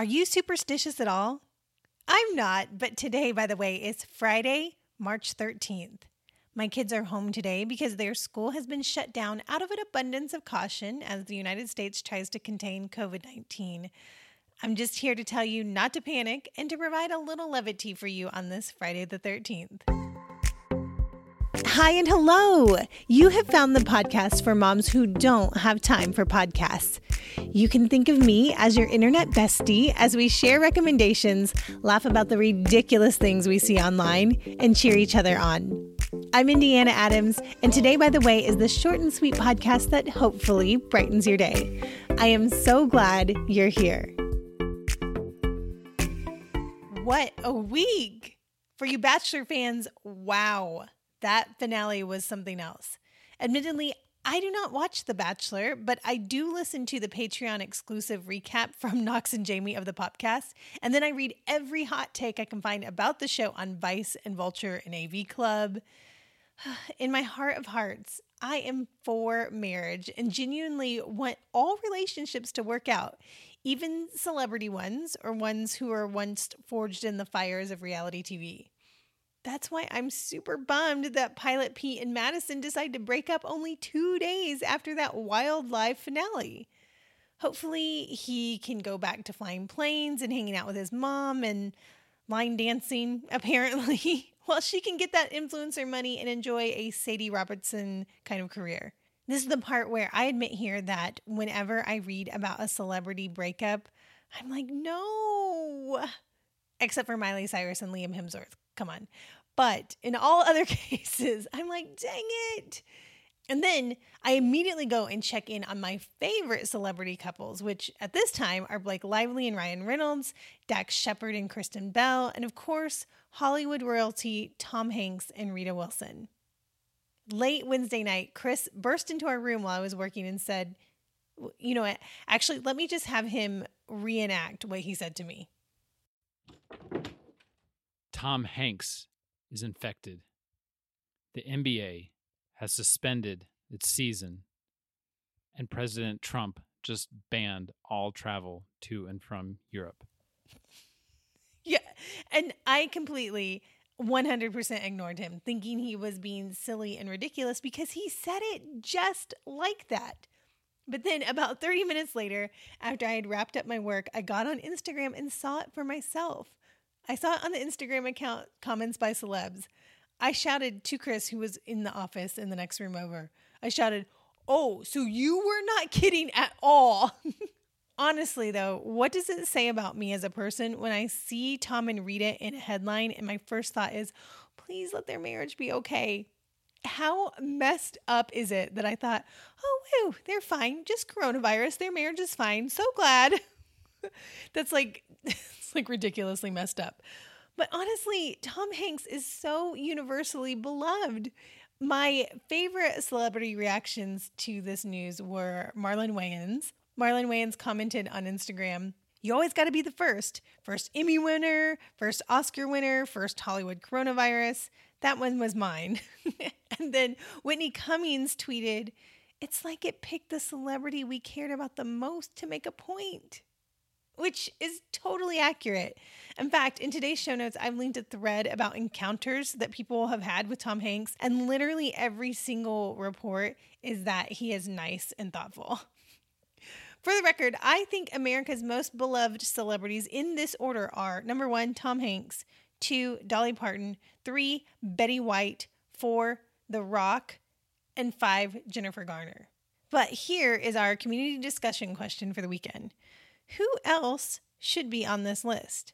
Are you superstitious at all? I'm not, but today, by the way, is Friday, March 13th. My kids are home today because their school has been shut down out of an abundance of caution as the United States tries to contain COVID 19. I'm just here to tell you not to panic and to provide a little levity for you on this Friday the 13th. Hi and hello. You have found the podcast for moms who don't have time for podcasts. You can think of me as your internet bestie as we share recommendations, laugh about the ridiculous things we see online, and cheer each other on. I'm Indiana Adams, and today, by the way, is the short and sweet podcast that hopefully brightens your day. I am so glad you're here. What a week! For you Bachelor fans, wow that finale was something else. Admittedly, I do not watch The Bachelor, but I do listen to the Patreon exclusive recap from Knox and Jamie of the podcast. And then I read every hot take I can find about the show on Vice and Vulture and AV Club. In my heart of hearts, I am for marriage and genuinely want all relationships to work out, even celebrity ones or ones who are once forged in the fires of reality TV. That's why I'm super bummed that Pilot Pete and Madison decided to break up only two days after that wild live finale. Hopefully, he can go back to flying planes and hanging out with his mom and line dancing, apparently, while she can get that influencer money and enjoy a Sadie Robertson kind of career. This is the part where I admit here that whenever I read about a celebrity breakup, I'm like, no. Except for Miley Cyrus and Liam Hemsworth. Come on. But in all other cases, I'm like, dang it. And then I immediately go and check in on my favorite celebrity couples, which at this time are Blake Lively and Ryan Reynolds, Dax Shepard and Kristen Bell, and of course, Hollywood royalty Tom Hanks and Rita Wilson. Late Wednesday night, Chris burst into our room while I was working and said, You know what? Actually, let me just have him reenact what he said to me. Tom Hanks is infected. The NBA has suspended its season, and President Trump just banned all travel to and from Europe. Yeah, and I completely 100% ignored him, thinking he was being silly and ridiculous because he said it just like that. But then, about 30 minutes later, after I had wrapped up my work, I got on Instagram and saw it for myself. I saw it on the Instagram account comments by celebs. I shouted to Chris, who was in the office in the next room over. I shouted, Oh, so you were not kidding at all. Honestly, though, what does it say about me as a person when I see Tom and Rita in a headline and my first thought is, please let their marriage be okay? How messed up is it that I thought, oh, whew, they're fine, just coronavirus, their marriage is fine, so glad. That's like it's like ridiculously messed up. But honestly, Tom Hanks is so universally beloved. My favorite celebrity reactions to this news were Marlon Wayans. Marlon Wayans commented on Instagram, You always got to be the first. First Emmy winner, first Oscar winner, first Hollywood coronavirus. That one was mine. and then Whitney Cummings tweeted, It's like it picked the celebrity we cared about the most to make a point which is totally accurate. In fact, in today's show notes, I've linked a thread about encounters that people have had with Tom Hanks, and literally every single report is that he is nice and thoughtful. For the record, I think America's most beloved celebrities in this order are number one, Tom Hanks, two, Dolly Parton, three, Betty White, four, The Rock, and five, Jennifer Garner. But here is our community discussion question for the weekend. Who else should be on this list?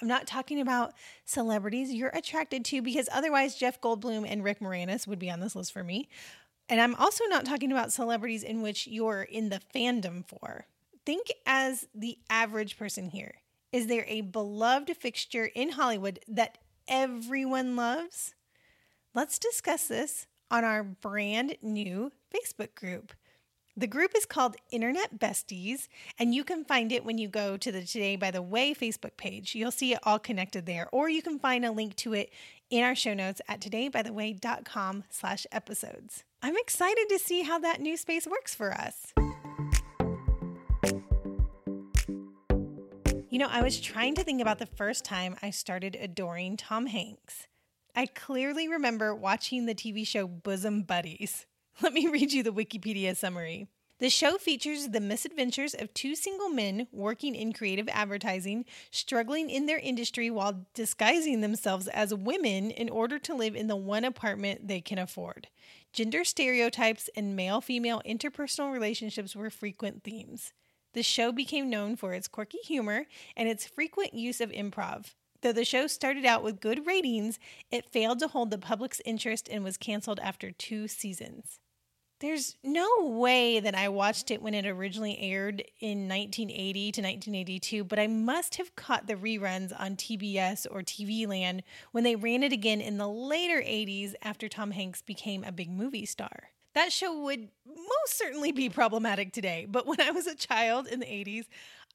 I'm not talking about celebrities you're attracted to because otherwise Jeff Goldblum and Rick Moranis would be on this list for me. And I'm also not talking about celebrities in which you're in the fandom for. Think as the average person here. Is there a beloved fixture in Hollywood that everyone loves? Let's discuss this on our brand new Facebook group. The group is called Internet Besties, and you can find it when you go to the Today by the Way Facebook page. You'll see it all connected there, or you can find a link to it in our show notes at todaybytheway.com slash episodes. I'm excited to see how that new space works for us. You know, I was trying to think about the first time I started adoring Tom Hanks. I clearly remember watching the TV show Bosom Buddies. Let me read you the Wikipedia summary. The show features the misadventures of two single men working in creative advertising, struggling in their industry while disguising themselves as women in order to live in the one apartment they can afford. Gender stereotypes and male female interpersonal relationships were frequent themes. The show became known for its quirky humor and its frequent use of improv. Though the show started out with good ratings, it failed to hold the public's interest and was canceled after two seasons. There's no way that I watched it when it originally aired in 1980 to 1982, but I must have caught the reruns on TBS or TV Land when they ran it again in the later 80s after Tom Hanks became a big movie star. That show would most certainly be problematic today, but when I was a child in the 80s,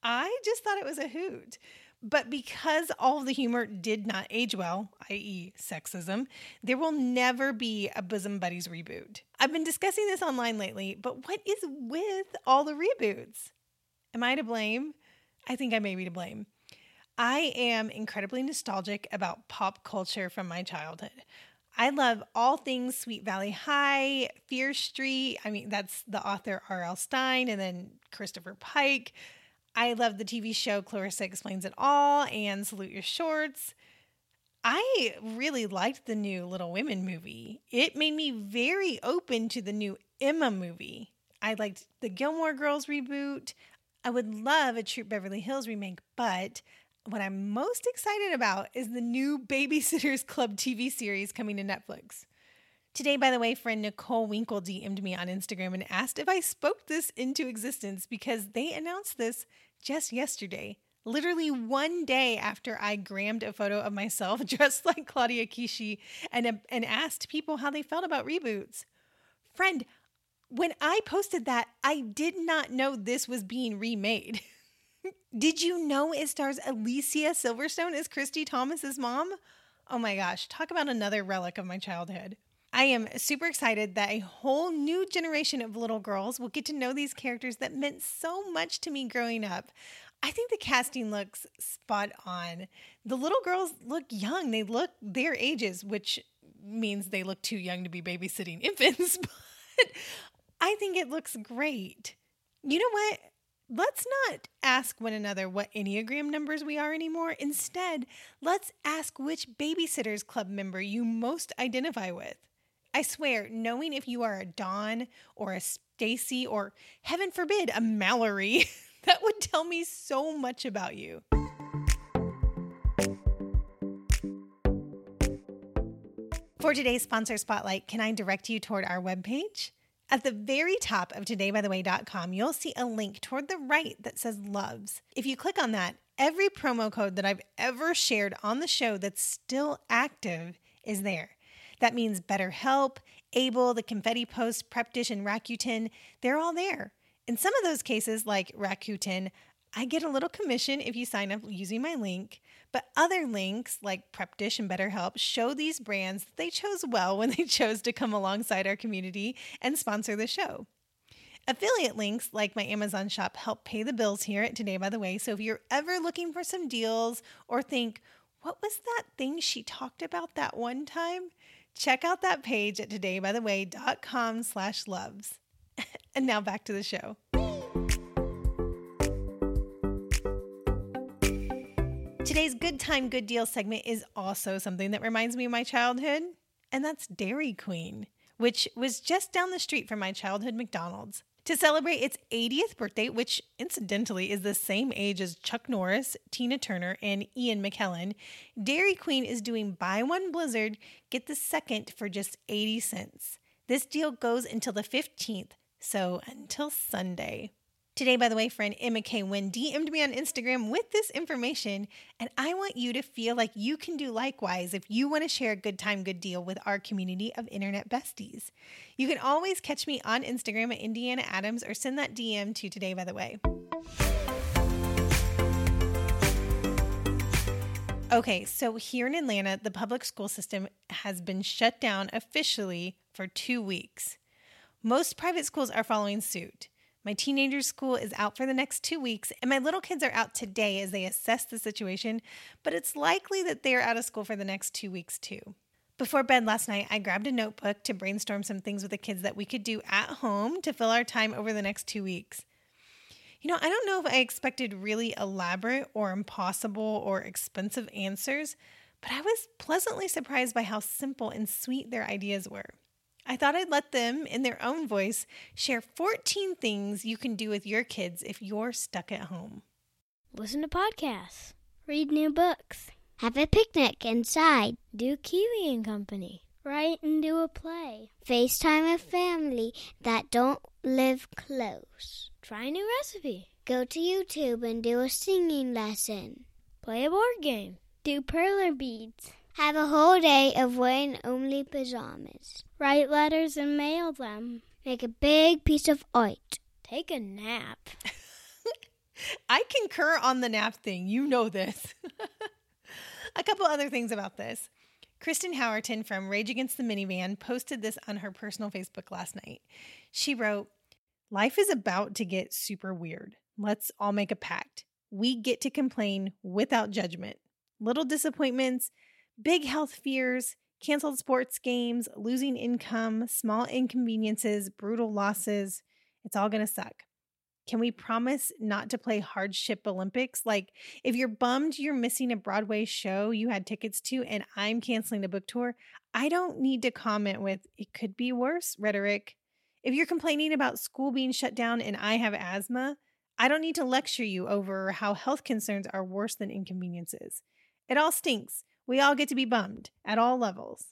I just thought it was a hoot. But because all the humor did not age well, i.e., sexism, there will never be a Bosom Buddies reboot. I've been discussing this online lately, but what is with all the reboots? Am I to blame? I think I may be to blame. I am incredibly nostalgic about pop culture from my childhood. I love all things Sweet Valley High, Fear Street. I mean, that's the author R.L. Stine and then Christopher Pike. I love the TV show Clarissa Explains It All and Salute Your Shorts. I really liked the new Little Women movie. It made me very open to the new Emma movie. I liked the Gilmore Girls reboot. I would love a Troop Beverly Hills remake, but what I'm most excited about is the new Babysitters Club TV series coming to Netflix. Today, by the way, friend Nicole Winkle DM'd me on Instagram and asked if I spoke this into existence because they announced this just yesterday. Literally one day after I grammed a photo of myself dressed like Claudia Kishi and, um, and asked people how they felt about reboots. Friend, when I posted that, I did not know this was being remade. did you know it stars Alicia Silverstone as Kristy Thomas's mom? Oh my gosh, talk about another relic of my childhood. I am super excited that a whole new generation of little girls will get to know these characters that meant so much to me growing up. I think the casting looks spot on. The little girls look young, they look their ages, which means they look too young to be babysitting infants, but I think it looks great. You know what? Let's not ask one another what Enneagram numbers we are anymore. Instead, let's ask which Babysitters Club member you most identify with. I swear, knowing if you are a Dawn or a Stacey or heaven forbid a Mallory, that would tell me so much about you. For today's sponsor spotlight, can I direct you toward our webpage? At the very top of todaybytheway.com, you'll see a link toward the right that says loves. If you click on that, every promo code that I've ever shared on the show that's still active is there. That means BetterHelp, Able, the Confetti Post, Prep Dish, and Rakuten. They're all there. In some of those cases, like Rakuten, I get a little commission if you sign up using my link. But other links, like Prep Dish and BetterHelp, show these brands that they chose well when they chose to come alongside our community and sponsor the show. Affiliate links like my Amazon shop help pay the bills here at Today by the Way. So if you're ever looking for some deals or think, what was that thing she talked about that one time? Check out that page at todaybytheway.com slash loves. and now back to the show. Today's Good Time, Good Deal segment is also something that reminds me of my childhood, and that's Dairy Queen, which was just down the street from my childhood McDonald's. To celebrate its 80th birthday, which incidentally is the same age as Chuck Norris, Tina Turner, and Ian McKellen, Dairy Queen is doing buy one Blizzard, get the second for just 80 cents. This deal goes until the 15th, so until Sunday. Today, by the way, friend Emma K. Wynn DM'd me on Instagram with this information, and I want you to feel like you can do likewise if you want to share a good time, good deal with our community of internet besties. You can always catch me on Instagram at Indiana Adams or send that DM to Today, by the way. Okay, so here in Atlanta, the public school system has been shut down officially for two weeks. Most private schools are following suit. My teenager's school is out for the next two weeks, and my little kids are out today as they assess the situation, but it's likely that they are out of school for the next two weeks too. Before bed last night, I grabbed a notebook to brainstorm some things with the kids that we could do at home to fill our time over the next two weeks. You know, I don't know if I expected really elaborate or impossible or expensive answers, but I was pleasantly surprised by how simple and sweet their ideas were. I thought I'd let them, in their own voice, share 14 things you can do with your kids if you're stuck at home. Listen to podcasts, read new books, have a picnic inside, do Kiwi and Company, write and do a play, FaceTime a family that don't live close, try a new recipe, go to YouTube and do a singing lesson, play a board game, do perler beads. Have a whole day of wearing only pajamas. Write letters and mail them. Make a big piece of art. Take a nap. I concur on the nap thing. You know this. a couple other things about this. Kristen Howerton from Rage Against the Minivan posted this on her personal Facebook last night. She wrote, Life is about to get super weird. Let's all make a pact. We get to complain without judgment. Little disappointments, big health fears, canceled sports games, losing income, small inconveniences, brutal losses. It's all going to suck. Can we promise not to play hardship Olympics? Like, if you're bummed you're missing a Broadway show you had tickets to and I'm canceling a book tour, I don't need to comment with, it could be worse rhetoric. If you're complaining about school being shut down and I have asthma, I don't need to lecture you over how health concerns are worse than inconveniences. It all stinks. We all get to be bummed at all levels.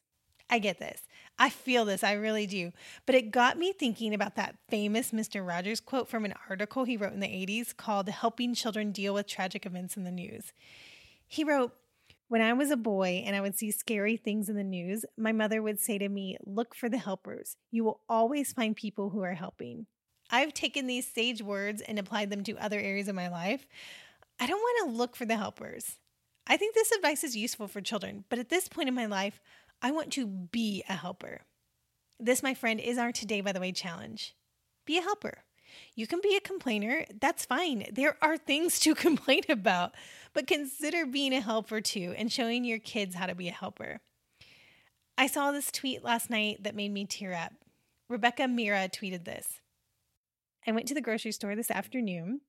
I get this. I feel this. I really do. But it got me thinking about that famous Mr. Rogers quote from an article he wrote in the 80s called Helping Children Deal with Tragic Events in the News. He wrote, When I was a boy and I would see scary things in the news, my mother would say to me, Look for the helpers. You will always find people who are helping. I've taken these sage words and applied them to other areas of my life. I don't want to look for the helpers. I think this advice is useful for children, but at this point in my life, I want to be a helper. This, my friend, is our Today by the Way challenge. Be a helper. You can be a complainer. That's fine. There are things to complain about, but consider being a helper too and showing your kids how to be a helper. I saw this tweet last night that made me tear up. Rebecca Mira tweeted this I went to the grocery store this afternoon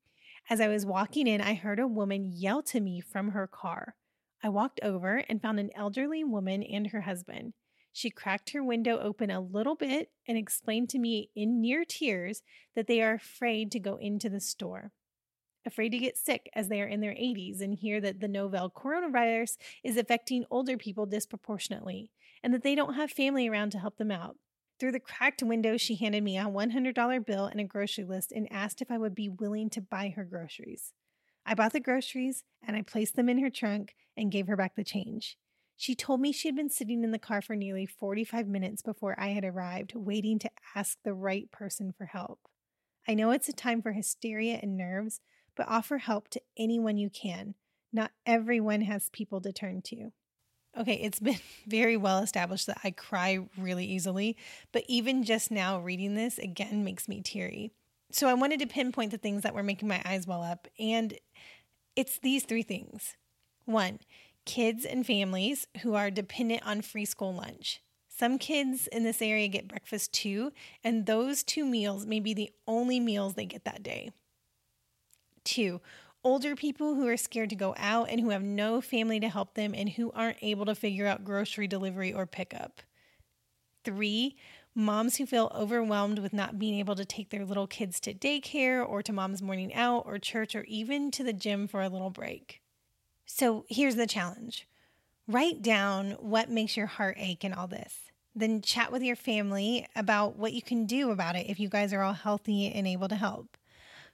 as I was walking in, I heard a woman yell to me from her car. I walked over and found an elderly woman and her husband. She cracked her window open a little bit and explained to me in near tears that they are afraid to go into the store. Afraid to get sick as they are in their 80s and hear that the novel coronavirus is affecting older people disproportionately and that they don't have family around to help them out. Through the cracked window, she handed me a $100 bill and a grocery list and asked if I would be willing to buy her groceries. I bought the groceries and I placed them in her trunk and gave her back the change. She told me she had been sitting in the car for nearly 45 minutes before I had arrived, waiting to ask the right person for help. I know it's a time for hysteria and nerves, but offer help to anyone you can. Not everyone has people to turn to. Okay, it's been very well established that I cry really easily, but even just now reading this again makes me teary. So I wanted to pinpoint the things that were making my eyes well up, and it's these three things. One, kids and families who are dependent on free school lunch. Some kids in this area get breakfast too, and those two meals may be the only meals they get that day. Two, older people who are scared to go out and who have no family to help them and who aren't able to figure out grocery delivery or pickup. Three, moms who feel overwhelmed with not being able to take their little kids to daycare or to mom's morning out or church or even to the gym for a little break. So here's the challenge write down what makes your heart ache in all this. Then chat with your family about what you can do about it if you guys are all healthy and able to help.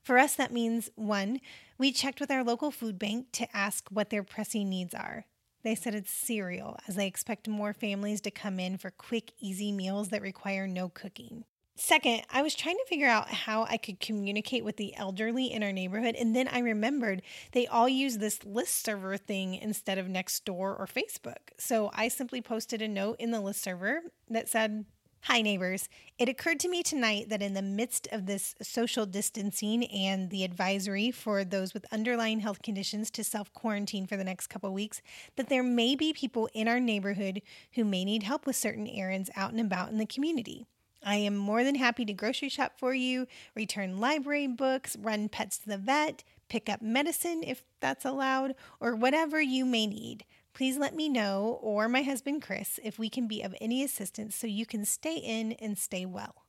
For us, that means one, we checked with our local food bank to ask what their pressing needs are. They said it's cereal, as they expect more families to come in for quick, easy meals that require no cooking. Second, I was trying to figure out how I could communicate with the elderly in our neighborhood, and then I remembered they all use this list server thing instead of Nextdoor or Facebook. So I simply posted a note in the list server that said, Hi, neighbors. It occurred to me tonight that in the midst of this social distancing and the advisory for those with underlying health conditions to self quarantine for the next couple weeks, that there may be people in our neighborhood who may need help with certain errands out and about in the community. I am more than happy to grocery shop for you, return library books, run pets to the vet, pick up medicine if that's allowed, or whatever you may need. Please let me know or my husband Chris if we can be of any assistance so you can stay in and stay well.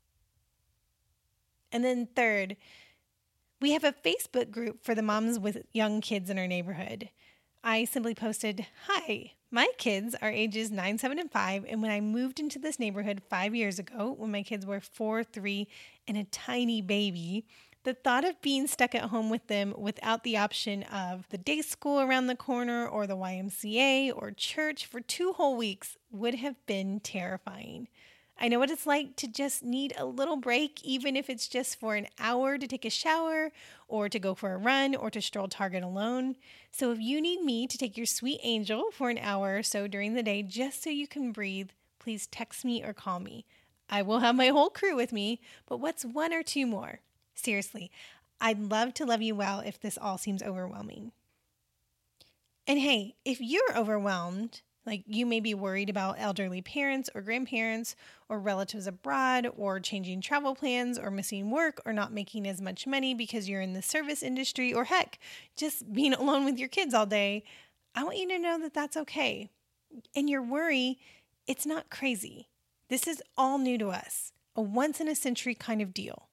And then, third, we have a Facebook group for the moms with young kids in our neighborhood. I simply posted, Hi, my kids are ages 9, 7, and 5. And when I moved into this neighborhood five years ago, when my kids were 4, 3, and a tiny baby, the thought of being stuck at home with them without the option of the day school around the corner or the YMCA or church for two whole weeks would have been terrifying. I know what it's like to just need a little break, even if it's just for an hour to take a shower or to go for a run or to stroll Target alone. So if you need me to take your sweet angel for an hour or so during the day just so you can breathe, please text me or call me. I will have my whole crew with me, but what's one or two more? Seriously, I'd love to love you well if this all seems overwhelming. And hey, if you're overwhelmed, like you may be worried about elderly parents or grandparents or relatives abroad or changing travel plans or missing work or not making as much money because you're in the service industry or heck, just being alone with your kids all day, I want you to know that that's okay. And your worry, it's not crazy. This is all new to us, a once in a century kind of deal.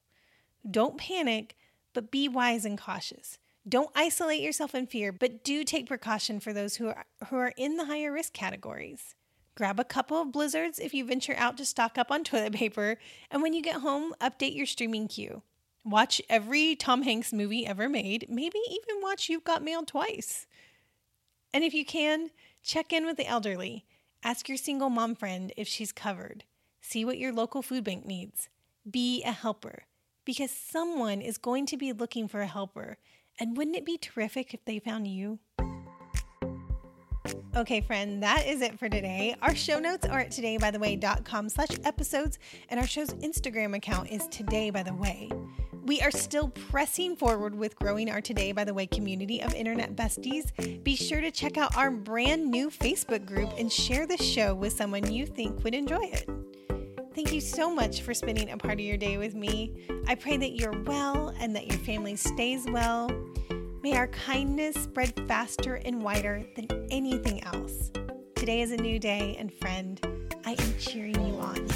Don't panic, but be wise and cautious. Don't isolate yourself in fear, but do take precaution for those who are, who are in the higher risk categories. Grab a couple of blizzards if you venture out to stock up on toilet paper, and when you get home, update your streaming queue. Watch every Tom Hanks movie ever made, maybe even watch You've Got Mail twice. And if you can, check in with the elderly. Ask your single mom friend if she's covered. See what your local food bank needs. Be a helper because someone is going to be looking for a helper. And wouldn't it be terrific if they found you? Okay, friend, that is it for today. Our show notes are at todaybytheway.com slash episodes, and our show's Instagram account is Today By The Way. We are still pressing forward with growing our Today By The Way community of internet besties. Be sure to check out our brand new Facebook group and share the show with someone you think would enjoy it. Thank you so much for spending a part of your day with me. I pray that you're well and that your family stays well. May our kindness spread faster and wider than anything else. Today is a new day, and friend, I am cheering you on.